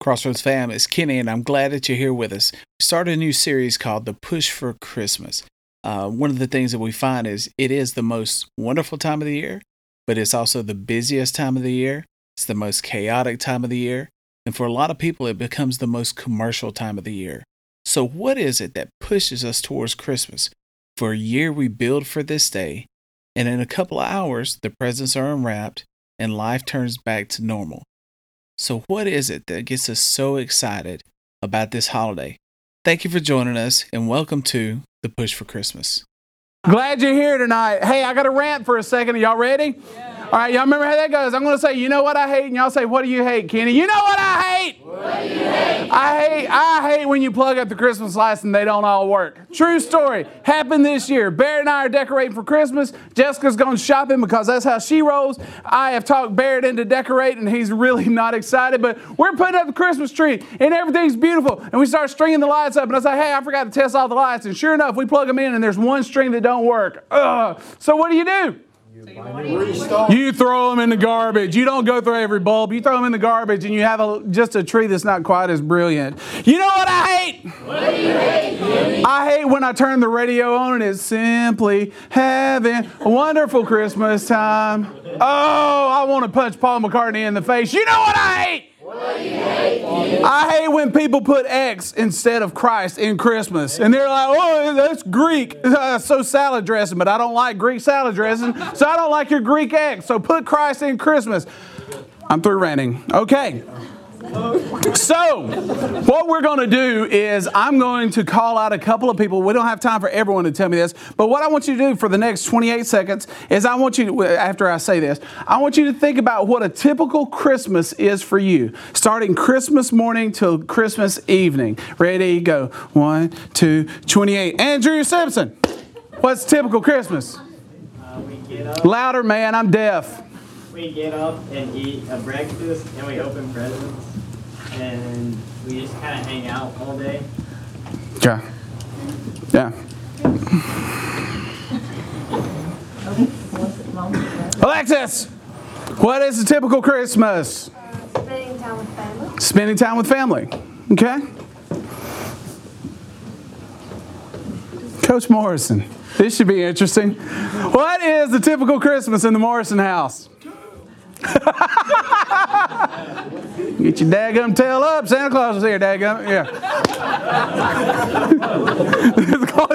Crossroads fam, it's Kenny, and I'm glad that you're here with us. We started a new series called The Push for Christmas. Uh, one of the things that we find is it is the most wonderful time of the year, but it's also the busiest time of the year. It's the most chaotic time of the year. And for a lot of people, it becomes the most commercial time of the year. So, what is it that pushes us towards Christmas? For a year, we build for this day, and in a couple of hours, the presents are unwrapped and life turns back to normal. So, what is it that gets us so excited about this holiday? Thank you for joining us and welcome to the Push for Christmas. Glad you're here tonight. Hey, I got a rant for a second. Are y'all ready? Yeah. All right, y'all remember how that goes. I'm going to say, you know what I hate? And y'all say, what do you hate, Kenny? You know what I hate? What do you hate? I hate, I hate when you plug up the Christmas lights and they don't all work. True story. Happened this year. Barrett and I are decorating for Christmas. Jessica's going shopping because that's how she rolls. I have talked Barrett into decorating. And he's really not excited, but we're putting up the Christmas tree and everything's beautiful. And we start stringing the lights up. And I say, hey, I forgot to test all the lights. And sure enough, we plug them in and there's one string that don't work. Ugh. So what do you do? You throw them in the garbage. You don't go through every bulb. You throw them in the garbage, and you have a, just a tree that's not quite as brilliant. You know what I hate? What do you hate? I hate when I turn the radio on and it's simply having a wonderful Christmas time. Oh, I want to punch Paul McCartney in the face. You know what I hate? I hate when people put X instead of Christ in Christmas. And they're like, oh, that's Greek. Uh, so salad dressing, but I don't like Greek salad dressing, so I don't like your Greek X. So put Christ in Christmas. I'm through ranting. Okay. So, what we're going to do is I'm going to call out a couple of people. We don't have time for everyone to tell me this, but what I want you to do for the next 28 seconds is I want you to, after I say this, I want you to think about what a typical Christmas is for you, starting Christmas morning till Christmas evening. Ready, go. One, two, 28. Andrew Simpson, what's typical Christmas? Uh, Louder, man, I'm deaf. We get up and eat a breakfast and we open presents and we just kind of hang out all day. Yeah. Yeah. Alexis, what is a typical Christmas? Uh, spending time with family. Spending time with family. Okay. Coach Morrison, this should be interesting. What is the typical Christmas in the Morrison house? Get your daggum tail up. Santa Claus is here, daggum. Yeah. All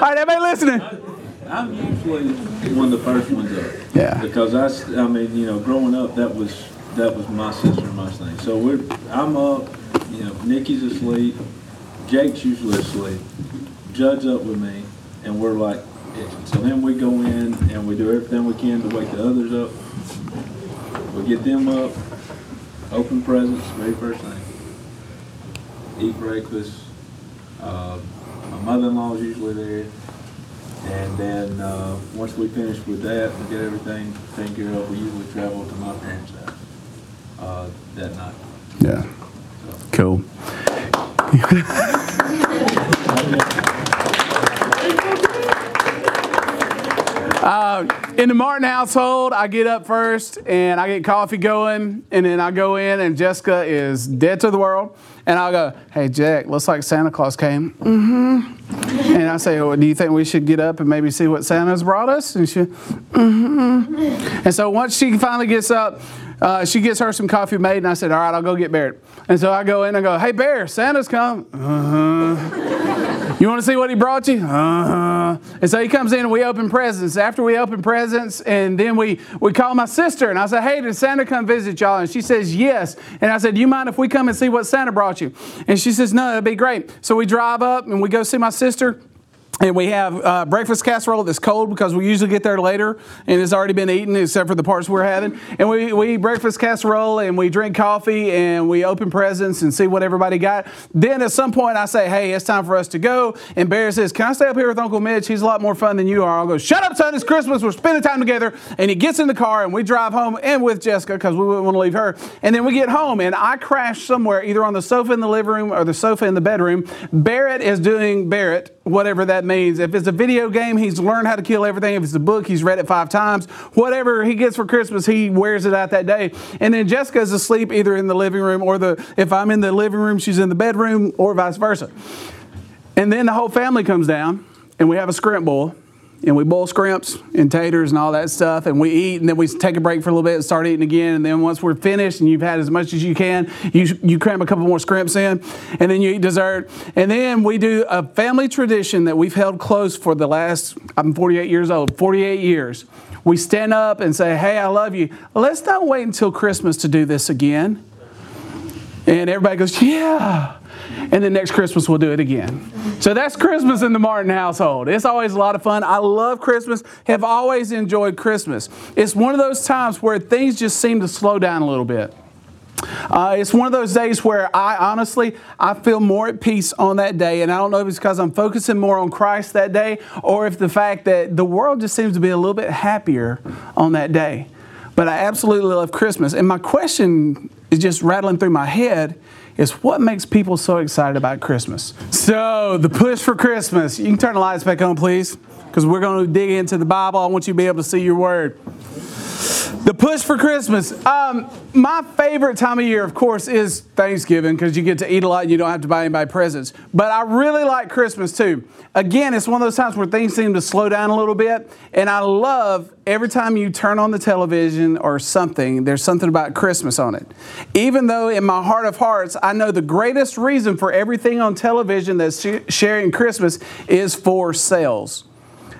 right, everybody listening. I'm usually one of the first ones up. Yeah. Because I, I mean, you know, growing up, that was that was my sister and my thing. So we're, I'm up. You know, Nikki's asleep. Jake's usually asleep. Judd's up with me, and we're like, so then we go in and we do everything we can to wake the others up. We get them up, open presents, very first thing. Eat breakfast. Uh, my mother-in-law is usually there. And then, uh, once we finish with that and get everything taken care of, we usually travel to my parents' house, uh, that night. Yeah. Cool. Uh, in the Martin household, I get up first and I get coffee going, and then I go in, and Jessica is dead to the world. And I'll go, Hey, Jack, looks like Santa Claus came. Mm-hmm. And I say, well, Do you think we should get up and maybe see what Santa's brought us? And she, mm-hmm. And so once she finally gets up, uh, she gets her some coffee made, and I said, All right, I'll go get Barrett. And so I go in and I go, Hey, Bear, Santa's come. Uh-huh. You want to see what he brought you? Uh-huh. And so he comes in and we open presents. After we open presents, and then we, we call my sister and I said, Hey, did Santa come visit y'all? And she says, Yes. And I said, Do you mind if we come and see what Santa brought you? And she says, No, that'd be great. So we drive up and we go see my sister. And we have uh, breakfast casserole that's cold because we usually get there later and it's already been eaten except for the parts we're having. And we, we eat breakfast casserole and we drink coffee and we open presents and see what everybody got. Then at some point I say, hey, it's time for us to go. And Barry says, can I stay up here with Uncle Mitch? He's a lot more fun than you are. I'll go, shut up, son, it's Christmas. We're spending time together. And he gets in the car and we drive home and with Jessica because we wouldn't want to leave her. And then we get home and I crash somewhere either on the sofa in the living room or the sofa in the bedroom. Barrett is doing Barrett, whatever that means. If it's a video game, he's learned how to kill everything. If it's a book, he's read it five times. Whatever he gets for Christmas, he wears it out that day. And then Jessica's asleep either in the living room or the if I'm in the living room, she's in the bedroom, or vice versa. And then the whole family comes down and we have a scrimp boil and we boil scrimps and taters and all that stuff and we eat and then we take a break for a little bit and start eating again and then once we're finished and you've had as much as you can you, you cram a couple more scrimps in and then you eat dessert. And then we do a family tradition that we've held close for the last i'm 48 years old 48 years. We stand up and say hey i love you. Let's not wait until christmas to do this again and everybody goes yeah and then next Christmas we'll do it again. So that's Christmas in the Martin household. It's always a lot of fun. I love Christmas, have always enjoyed Christmas. It's one of those times where things just seem to slow down a little bit. Uh, it's one of those days where I honestly I feel more at peace on that day, and I don't know if it's because I'm focusing more on Christ that day, or if the fact that the world just seems to be a little bit happier on that day. But I absolutely love Christmas, and my question is just rattling through my head: is what makes people so excited about Christmas. So, the push for Christmas. You can turn the lights back on, please, because we're going to dig into the Bible. I want you to be able to see your word. The push for Christmas. Um, my favorite time of year, of course, is Thanksgiving because you get to eat a lot and you don't have to buy anybody presents. But I really like Christmas too. Again, it's one of those times where things seem to slow down a little bit. And I love every time you turn on the television or something, there's something about Christmas on it. Even though in my heart of hearts, I know the greatest reason for everything on television that's sharing Christmas is for sales.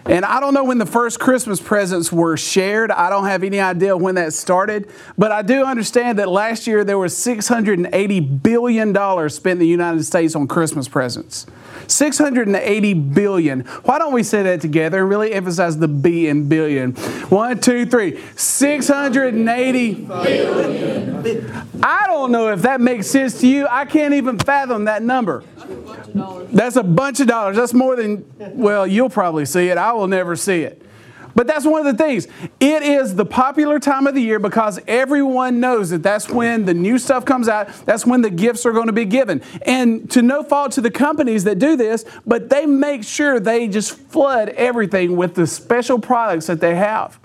And I don't know when the first Christmas presents were shared. I don't have any idea when that started. But I do understand that last year there was $680 billion spent in the United States on Christmas presents. 680 billion. Why don't we say that together and really emphasize the B in billion? One, two, three. 680 billion. I don't know if that makes sense to you. I can't even fathom that number. That's a bunch of dollars. That's more than, well, you'll probably see it. I will never see it. But that's one of the things. It is the popular time of the year because everyone knows that that's when the new stuff comes out. That's when the gifts are going to be given. And to no fault to the companies that do this, but they make sure they just flood everything with the special products that they have.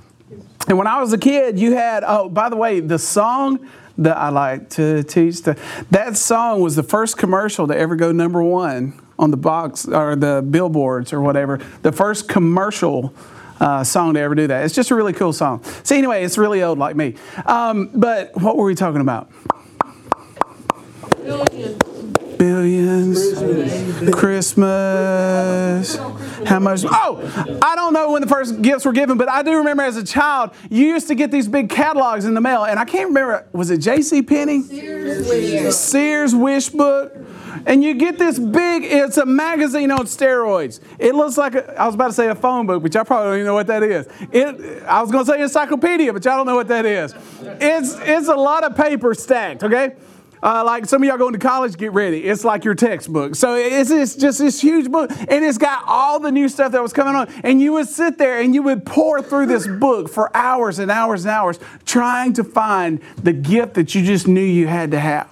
And when I was a kid, you had, oh, by the way, the song that I like to teach, the, that song was the first commercial to ever go number one on the box or the billboards or whatever. The first commercial uh, song to ever do that. It's just a really cool song. See, anyway, it's really old like me. Um, but what were we talking about? Billions. Christmas. How much? Oh, I don't know when the first gifts were given, but I do remember as a child, you used to get these big catalogs in the mail, and I can't remember, was it J.C. Penney? Sears. Sears Wish Book and you get this big, it's a magazine on steroids. It looks like, a, I was about to say a phone book, but y'all probably don't even know what that is. It, I was going to say encyclopedia, but y'all don't know what that is. It's, it's a lot of paper stacked, okay? Uh, like some of y'all going to college, get ready. It's like your textbook. So it's, it's just this huge book, and it's got all the new stuff that was coming on. And you would sit there and you would pour through this book for hours and hours and hours trying to find the gift that you just knew you had to have.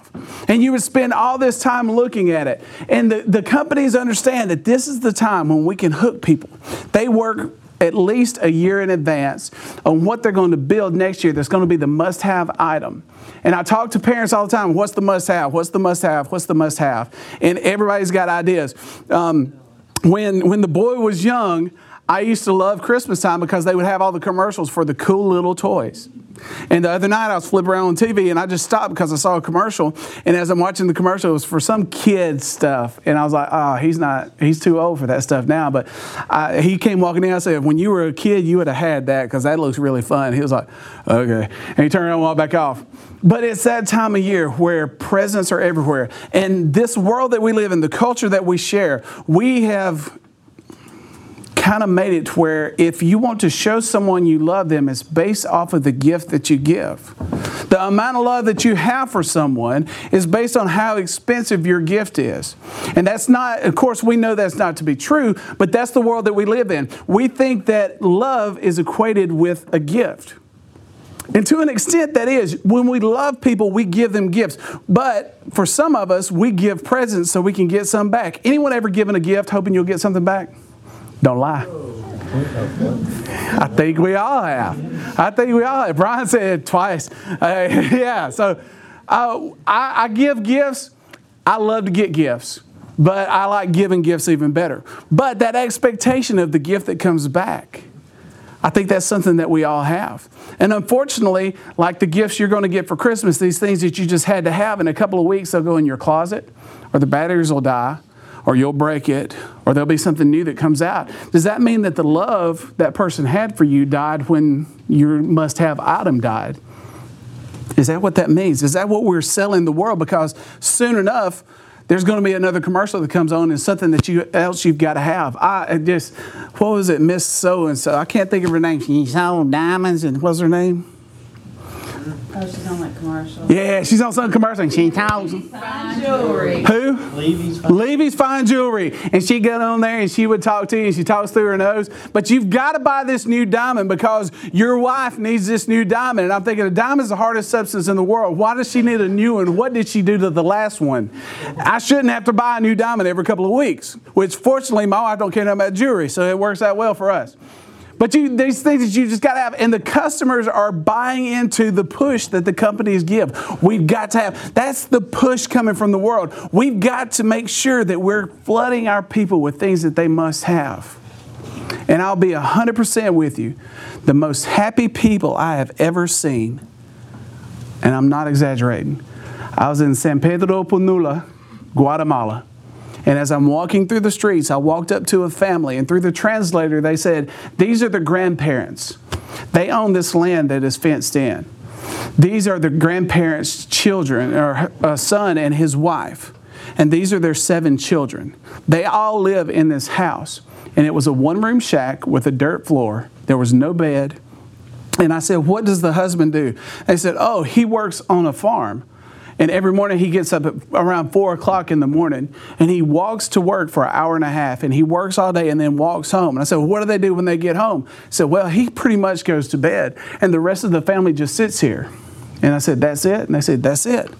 And you would spend all this time looking at it. And the, the companies understand that this is the time when we can hook people. They work at least a year in advance on what they're going to build next year that's going to be the must have item. And I talk to parents all the time what's the must have? What's the must have? What's the must have? And everybody's got ideas. Um, when, when the boy was young, I used to love Christmas time because they would have all the commercials for the cool little toys. And the other night I was flipping around on TV and I just stopped because I saw a commercial. And as I'm watching the commercial, it was for some kid stuff. And I was like, oh, he's not, he's too old for that stuff now. But I, he came walking in. I said, when you were a kid, you would have had that because that looks really fun. He was like, okay. And he turned around and walked back off. But it's that time of year where presents are everywhere. And this world that we live in, the culture that we share, we have kind of made it to where if you want to show someone you love them, it's based off of the gift that you give. The amount of love that you have for someone is based on how expensive your gift is. And that's not, of course, we know that's not to be true, but that's the world that we live in. We think that love is equated with a gift. And to an extent, that is. When we love people, we give them gifts. But for some of us, we give presents so we can get some back. Anyone ever given a gift hoping you'll get something back? Don't lie. I think we all have. I think we all have. Brian said it twice. Uh, yeah, so uh, I, I give gifts. I love to get gifts, but I like giving gifts even better. But that expectation of the gift that comes back, I think that's something that we all have. And unfortunately, like the gifts you're going to get for Christmas, these things that you just had to have in a couple of weeks, they'll go in your closet, or the batteries will die, or you'll break it, or there'll be something new that comes out. Does that mean that the love that person had for you died when your must have item died? Is that what that means? Is that what we're selling the world? Because soon enough, there's going to be another commercial that comes on and something that you else you've got to have. I just, what was it, Miss So and So? I can't think of her name. She sold diamonds and what's her name? Oh, she's on like commercial. Yeah, she's on some commercial. And she talks. Fine jewelry. Who? Levy's fine. Levy's Fine Jewelry. And she got on there and she would talk to you and she talks through her nose. But you've got to buy this new diamond because your wife needs this new diamond. And I'm thinking a diamond is the hardest substance in the world. Why does she need a new one? What did she do to the last one? I shouldn't have to buy a new diamond every couple of weeks, which fortunately my wife don't care nothing about jewelry, so it works out well for us. But you, these things that you just got to have, and the customers are buying into the push that the companies give. We've got to have, that's the push coming from the world. We've got to make sure that we're flooding our people with things that they must have. And I'll be 100% with you. The most happy people I have ever seen, and I'm not exaggerating, I was in San Pedro Pinula, Guatemala. And as I'm walking through the streets, I walked up to a family, and through the translator, they said, These are the grandparents. They own this land that is fenced in. These are the grandparents' children, or a son and his wife. And these are their seven children. They all live in this house. And it was a one room shack with a dirt floor. There was no bed. And I said, What does the husband do? They said, Oh, he works on a farm. And every morning he gets up around four o'clock in the morning and he walks to work for an hour and a half and he works all day and then walks home. And I said, well, What do they do when they get home? He said, Well, he pretty much goes to bed and the rest of the family just sits here. And I said, That's it? And they said, That's it.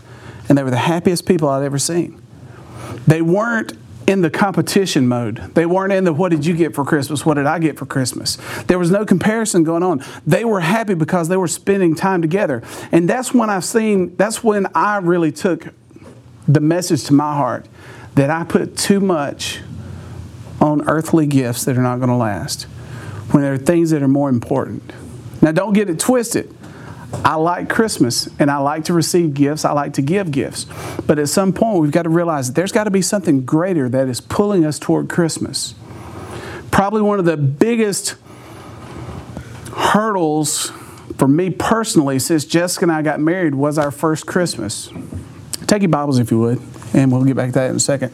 And they were the happiest people I'd ever seen. They weren't in the competition mode. They weren't in the what did you get for Christmas? What did I get for Christmas? There was no comparison going on. They were happy because they were spending time together. And that's when I've seen, that's when I really took the message to my heart that I put too much on earthly gifts that are not going to last when there are things that are more important. Now, don't get it twisted. I like Christmas and I like to receive gifts. I like to give gifts. But at some point, we've got to realize that there's got to be something greater that is pulling us toward Christmas. Probably one of the biggest hurdles for me personally since Jessica and I got married was our first Christmas. Take your Bibles if you would, and we'll get back to that in a second.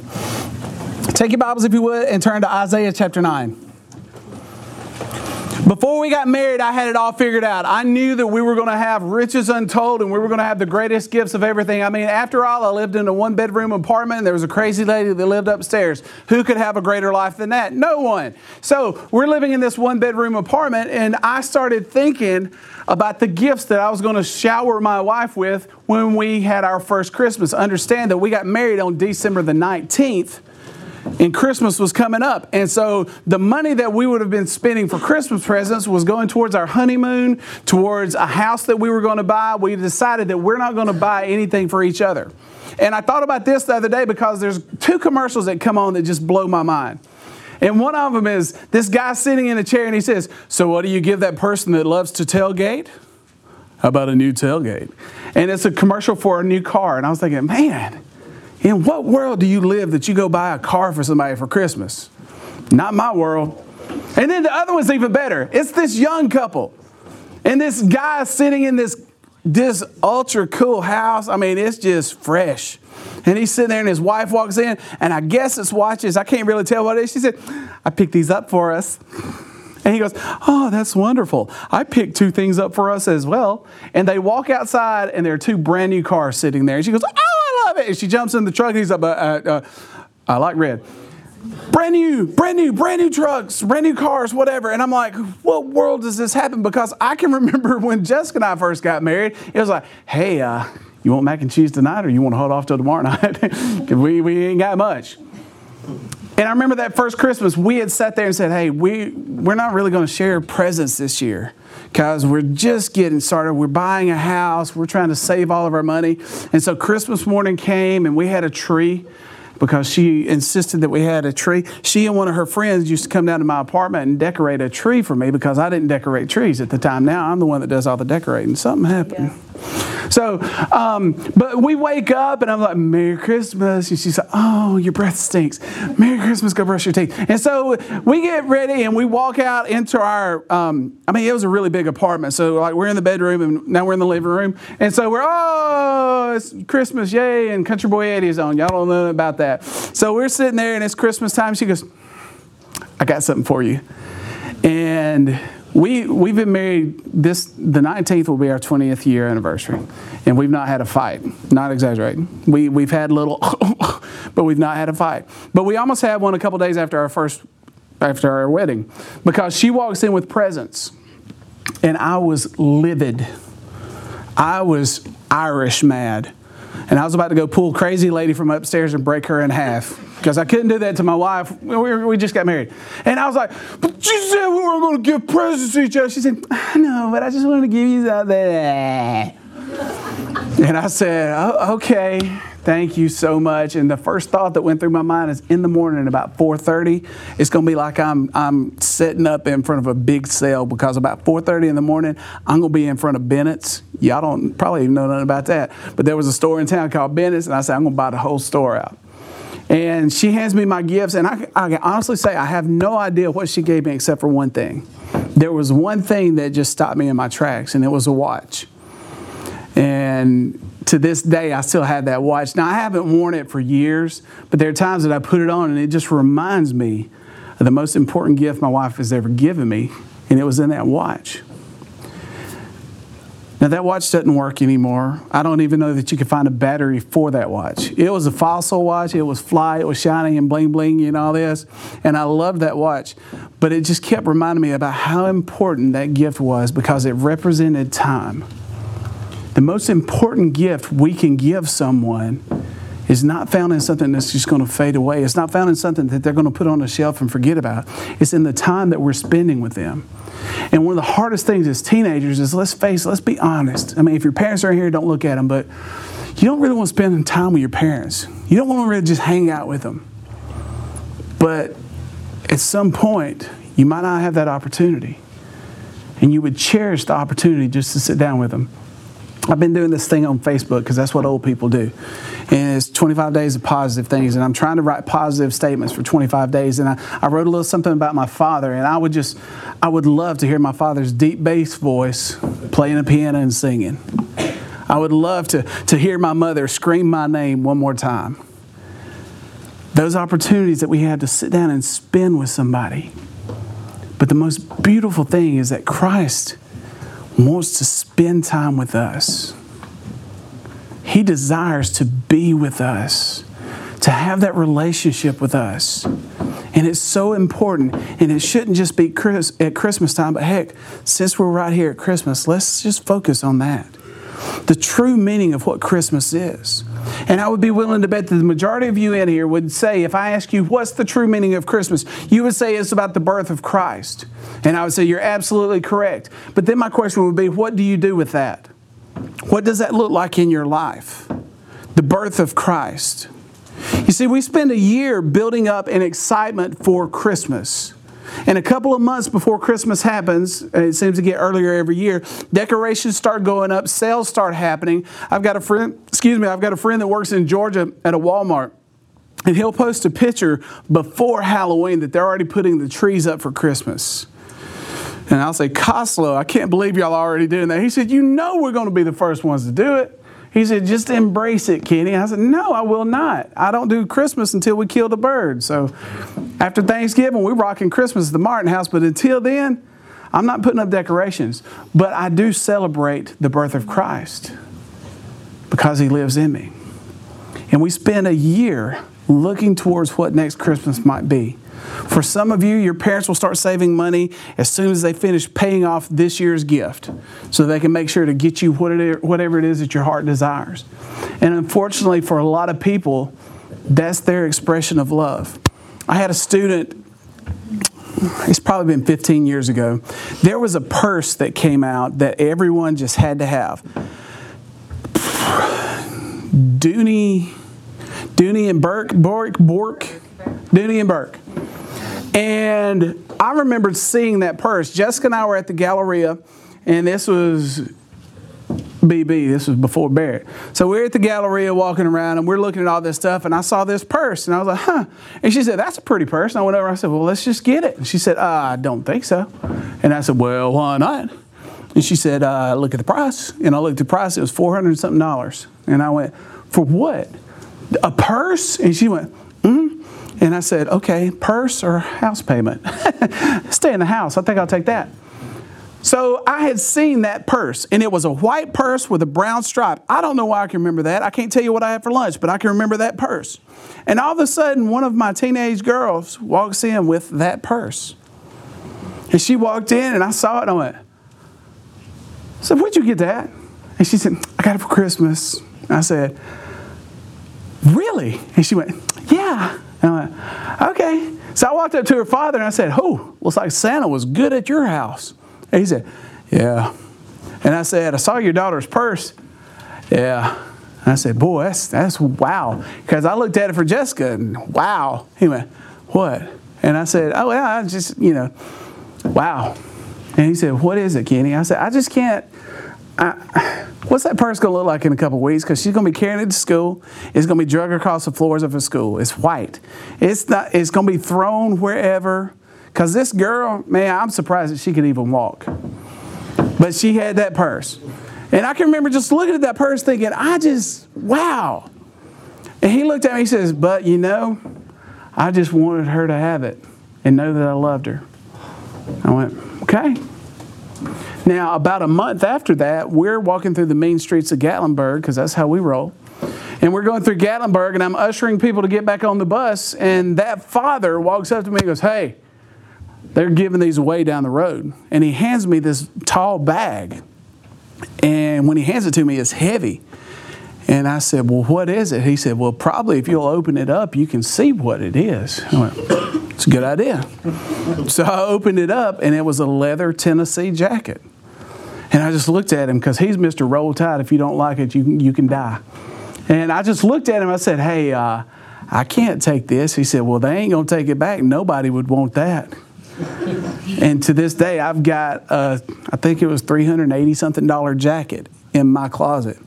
Take your Bibles if you would and turn to Isaiah chapter 9. Before we got married, I had it all figured out. I knew that we were going to have riches untold and we were going to have the greatest gifts of everything. I mean, after all, I lived in a one bedroom apartment and there was a crazy lady that lived upstairs. Who could have a greater life than that? No one. So we're living in this one bedroom apartment and I started thinking about the gifts that I was going to shower my wife with when we had our first Christmas. Understand that we got married on December the 19th and Christmas was coming up. And so the money that we would have been spending for Christmas presents was going towards our honeymoon, towards a house that we were going to buy. We decided that we're not going to buy anything for each other. And I thought about this the other day because there's two commercials that come on that just blow my mind. And one of them is this guy sitting in a chair and he says, So, what do you give that person that loves to tailgate? How about a new tailgate? And it's a commercial for a new car. And I was thinking, man, in what world do you live that you go buy a car for somebody for Christmas? Not my world. And then the other one's even better. It's this young couple. And this guy sitting in this this ultra cool house. I mean, it's just fresh. And he's sitting there and his wife walks in, and I guess it's watches. I can't really tell what it is. She said, I picked these up for us. And he goes, Oh, that's wonderful. I picked two things up for us as well. And they walk outside, and there are two brand new cars sitting there. And she goes, Oh, love it. And she jumps in the truck. And he's like, uh, uh, I like red. Brand new, brand new, brand new trucks, brand new cars, whatever. And I'm like, what world does this happen? Because I can remember when Jessica and I first got married, it was like, hey, uh, you want mac and cheese tonight or you want to hold off till tomorrow night? We, we ain't got much. And I remember that first Christmas, we had sat there and said, "Hey, we we're not really going to share presents this year because we're just getting started. We're buying a house. We're trying to save all of our money." And so Christmas morning came, and we had a tree because she insisted that we had a tree. She and one of her friends used to come down to my apartment and decorate a tree for me because I didn't decorate trees at the time. Now I'm the one that does all the decorating. Something happened. So, um, but we wake up and I'm like, Merry Christmas. And she's like, Oh, your breath stinks. Merry Christmas, go brush your teeth. And so we get ready and we walk out into our, um, I mean, it was a really big apartment. So, like, we're in the bedroom and now we're in the living room. And so we're, Oh, it's Christmas, yay. And Country Boy Eddie's on. Y'all don't know about that. So we're sitting there and it's Christmas time. She goes, I got something for you. And we we've been married this the 19th will be our 20th year anniversary and we've not had a fight. Not exaggerating. We we've had little but we've not had a fight. But we almost had one a couple days after our first after our wedding because she walks in with presents and I was livid. I was Irish mad. And I was about to go pull crazy lady from upstairs and break her in half because I couldn't do that to my wife. We, we just got married. And I was like, but you said we were going to give presents to each other. She said, I know, but I just wanted to give you something. And I said, oh, okay, thank you so much. And the first thought that went through my mind is in the morning about 4.30, it's going to be like I'm, I'm setting up in front of a big sale because about 4.30 in the morning, I'm going to be in front of Bennett's. Y'all don't probably even know nothing about that. But there was a store in town called Bennett's, and I said, I'm going to buy the whole store out. And she hands me my gifts, and I, I can honestly say I have no idea what she gave me except for one thing. There was one thing that just stopped me in my tracks, and it was a watch. And to this day, I still have that watch. Now, I haven't worn it for years, but there are times that I put it on, and it just reminds me of the most important gift my wife has ever given me, and it was in that watch. Now, that watch doesn't work anymore. I don't even know that you can find a battery for that watch. It was a fossil watch. It was fly. It was shiny and bling bling and all this. And I loved that watch. But it just kept reminding me about how important that gift was because it represented time. The most important gift we can give someone is not found in something that's just going to fade away. It's not found in something that they're going to put on a shelf and forget about. It's in the time that we're spending with them. And one of the hardest things as teenagers is let's face, let's be honest. I mean, if your parents are here, don't look at them, but you don't really want to spend time with your parents. You don't want to really just hang out with them. But at some point, you might not have that opportunity. And you would cherish the opportunity just to sit down with them. I've been doing this thing on Facebook because that's what old people do. And it's 25 days of positive things. And I'm trying to write positive statements for 25 days. And I, I wrote a little something about my father. And I would just, I would love to hear my father's deep bass voice playing the piano and singing. I would love to, to hear my mother scream my name one more time. Those opportunities that we had to sit down and spend with somebody. But the most beautiful thing is that Christ wants to spend time with us. He desires to be with us, to have that relationship with us. And it's so important. And it shouldn't just be Chris, at Christmas time, but heck, since we're right here at Christmas, let's just focus on that. The true meaning of what Christmas is. And I would be willing to bet that the majority of you in here would say, if I ask you, what's the true meaning of Christmas? You would say it's about the birth of Christ. And I would say, you're absolutely correct. But then my question would be, what do you do with that? What does that look like in your life? The birth of Christ. You see, we spend a year building up an excitement for Christmas. And a couple of months before Christmas happens, uh, it seems to get earlier every year, decorations start going up, sales start happening. I've got a friend, excuse me, I've got a friend that works in Georgia at a Walmart. And he'll post a picture before Halloween that they're already putting the trees up for Christmas. And I'll say, Coslow, I can't believe y'all are already doing that. He said, You know we're going to be the first ones to do it. He said, just embrace it, Kenny. I said, no, I will not. I don't do Christmas until we kill the bird. So after Thanksgiving, we're rocking Christmas at the Martin house. But until then, I'm not putting up decorations. But I do celebrate the birth of Christ because he lives in me. And we spend a year looking towards what next Christmas might be. For some of you, your parents will start saving money as soon as they finish paying off this year's gift so they can make sure to get you whatever it is that your heart desires. And unfortunately, for a lot of people, that's their expression of love. I had a student it's probably been 15 years ago. There was a purse that came out that everyone just had to have. Dooney, Dooney and Bourke, Bork, Bork, Dooney and Bourke. And I remembered seeing that purse. Jessica and I were at the Galleria, and this was BB. This was before Barrett. So we're at the Galleria walking around and we're looking at all this stuff. And I saw this purse and I was like, huh. And she said, that's a pretty purse. And I went over. I said, well, let's just get it. And she said, uh, I don't think so. And I said, well, why not? And she said, uh, look at the price. And I looked at the price. It was 400 something dollars. And I went, for what? A purse? And she went, mm. And I said, okay, purse or house payment? Stay in the house. I think I'll take that. So I had seen that purse, and it was a white purse with a brown stripe. I don't know why I can remember that. I can't tell you what I had for lunch, but I can remember that purse. And all of a sudden, one of my teenage girls walks in with that purse. And she walked in, and I saw it, and I went, I said, Where'd you get that? And she said, I got it for Christmas. And I said, Really? And she went, Yeah. And I went, Okay. So I walked up to her father and I said, Oh, looks like Santa was good at your house. And he said, Yeah. And I said, I saw your daughter's purse. Yeah. And I said, Boy, that's, that's wow. Because I looked at it for Jessica and wow. He went, What? And I said, Oh, yeah, I just, you know, wow. And he said, What is it, Kenny? I said, I just can't. I, what's that purse going to look like in a couple weeks? Because she's going to be carrying it to school. It's going to be dragged across the floors of her school. It's white. It's not. It's going to be thrown wherever. Because this girl, man, I'm surprised that she could even walk. But she had that purse. And I can remember just looking at that purse thinking, I just, wow. And he looked at me, he says, But you know, I just wanted her to have it and know that I loved her. I went, Okay. Now, about a month after that, we're walking through the main streets of Gatlinburg because that's how we roll. And we're going through Gatlinburg, and I'm ushering people to get back on the bus. And that father walks up to me and goes, Hey, they're giving these away down the road. And he hands me this tall bag. And when he hands it to me, it's heavy. And I said, Well, what is it? He said, Well, probably if you'll open it up, you can see what it is. I went, It's a good idea. So I opened it up, and it was a leather Tennessee jacket. And I just looked at him because he's Mr. Roll Tide. If you don't like it, you you can die. And I just looked at him. I said, Hey, uh, I can't take this. He said, Well, they ain't going to take it back. Nobody would want that. and to this day, I've got, a, I think it was 380 something dollar jacket in my closet.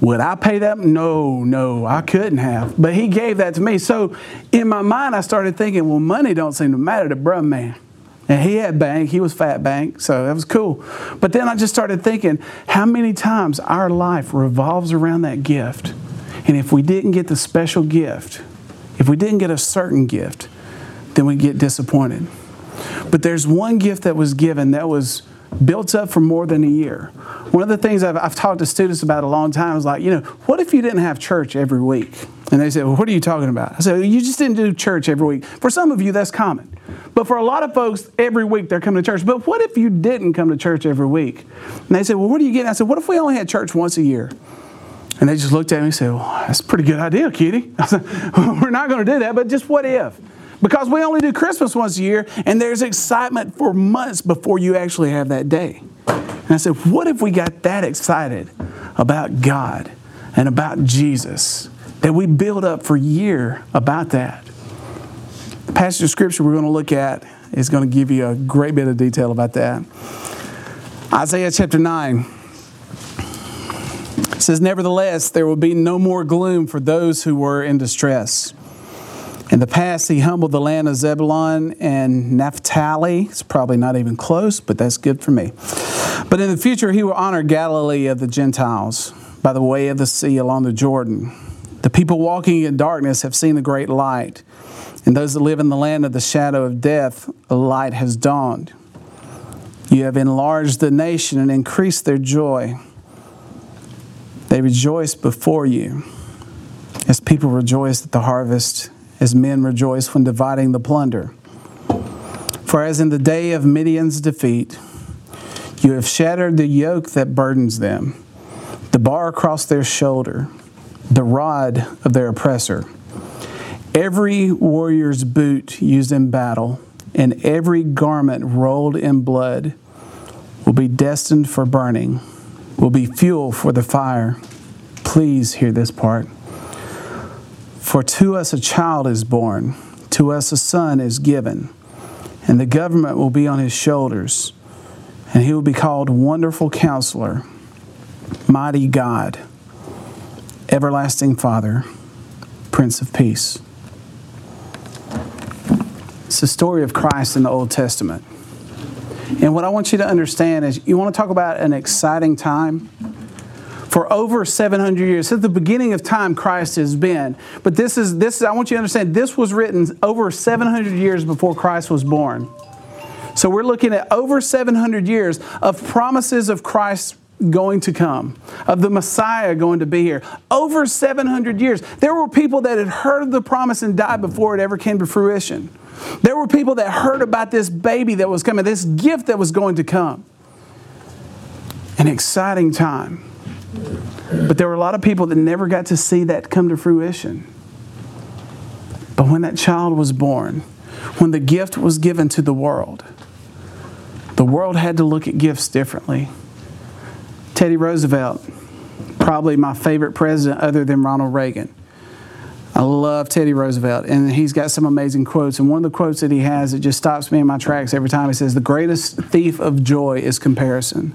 Would I pay that? No, no, I couldn't have. But he gave that to me. So in my mind, I started thinking, well, money don't seem to matter to bruh man. And he had bank, he was fat bank, so that was cool. But then I just started thinking, how many times our life revolves around that gift? And if we didn't get the special gift, if we didn't get a certain gift, then we get disappointed. But there's one gift that was given that was built up for more than a year. One of the things I've, I've talked to students about a long time is like, you know, what if you didn't have church every week? And they said, well, what are you talking about? I said, you just didn't do church every week. For some of you, that's common. But for a lot of folks, every week they're coming to church. But what if you didn't come to church every week? And they said, well, what are you getting? I said, what if we only had church once a year? And they just looked at me and said, well, that's a pretty good idea, Kitty. I said, we're not going to do that, but just what if? Because we only do Christmas once a year, and there's excitement for months before you actually have that day. And I said, What if we got that excited about God and about Jesus that we build up for year about that? The passage of scripture we're going to look at is going to give you a great bit of detail about that. Isaiah chapter 9 says, Nevertheless, there will be no more gloom for those who were in distress. In the past, he humbled the land of Zebulun and Naphtali. It's probably not even close, but that's good for me. But in the future, he will honor Galilee of the Gentiles by the way of the sea along the Jordan. The people walking in darkness have seen the great light, and those that live in the land of the shadow of death, a light has dawned. You have enlarged the nation and increased their joy. They rejoice before you as people rejoice at the harvest as men rejoice when dividing the plunder. For as in the day of Midian's defeat, you have shattered the yoke that burdens them, the bar across their shoulder, the rod of their oppressor. Every warrior's boot used in battle and every garment rolled in blood will be destined for burning, will be fuel for the fire. Please hear this part. For to us a child is born, to us a son is given, and the government will be on his shoulders, and he will be called Wonderful Counselor, Mighty God, Everlasting Father, Prince of Peace. It's the story of Christ in the Old Testament. And what I want you to understand is you want to talk about an exciting time. For over 700 years, since the beginning of time, Christ has been. But this is this. I want you to understand this was written over 700 years before Christ was born. So we're looking at over 700 years of promises of Christ going to come, of the Messiah going to be here. Over 700 years. There were people that had heard of the promise and died before it ever came to fruition. There were people that heard about this baby that was coming, this gift that was going to come. An exciting time. But there were a lot of people that never got to see that come to fruition. But when that child was born, when the gift was given to the world, the world had to look at gifts differently. Teddy Roosevelt, probably my favorite president other than Ronald Reagan. I love Teddy Roosevelt, and he's got some amazing quotes. And one of the quotes that he has that just stops me in my tracks every time. He says, "The greatest thief of joy is comparison."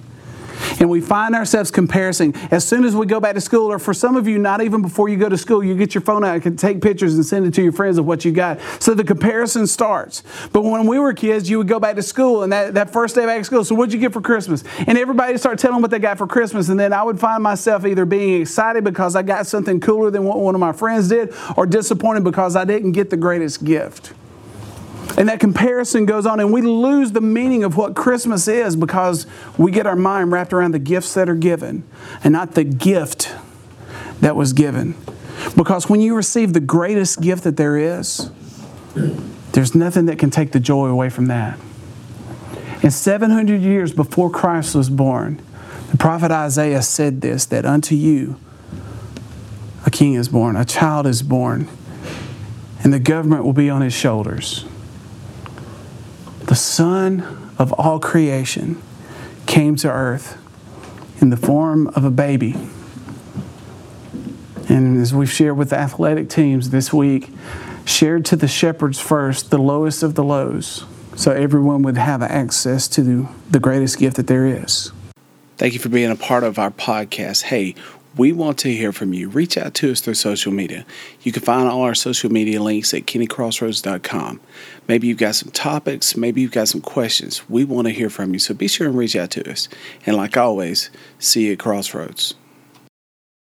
And we find ourselves comparing as soon as we go back to school, or for some of you, not even before you go to school, you get your phone out and take pictures and send it to your friends of what you got. So the comparison starts. But when we were kids, you would go back to school and that, that first day back to school, so what'd you get for Christmas? And everybody would start telling what they got for Christmas. And then I would find myself either being excited because I got something cooler than what one of my friends did, or disappointed because I didn't get the greatest gift. And that comparison goes on, and we lose the meaning of what Christmas is because we get our mind wrapped around the gifts that are given and not the gift that was given. Because when you receive the greatest gift that there is, there's nothing that can take the joy away from that. And 700 years before Christ was born, the prophet Isaiah said this that unto you a king is born, a child is born, and the government will be on his shoulders the Son of all creation, came to earth in the form of a baby. And as we've shared with the athletic teams this week, shared to the shepherds first, the lowest of the lows, so everyone would have access to the greatest gift that there is. Thank you for being a part of our podcast. Hey, we want to hear from you. Reach out to us through social media. You can find all our social media links at kennycrossroads.com. Maybe you've got some topics, maybe you've got some questions. We want to hear from you, so be sure and reach out to us. And like always, see you at Crossroads.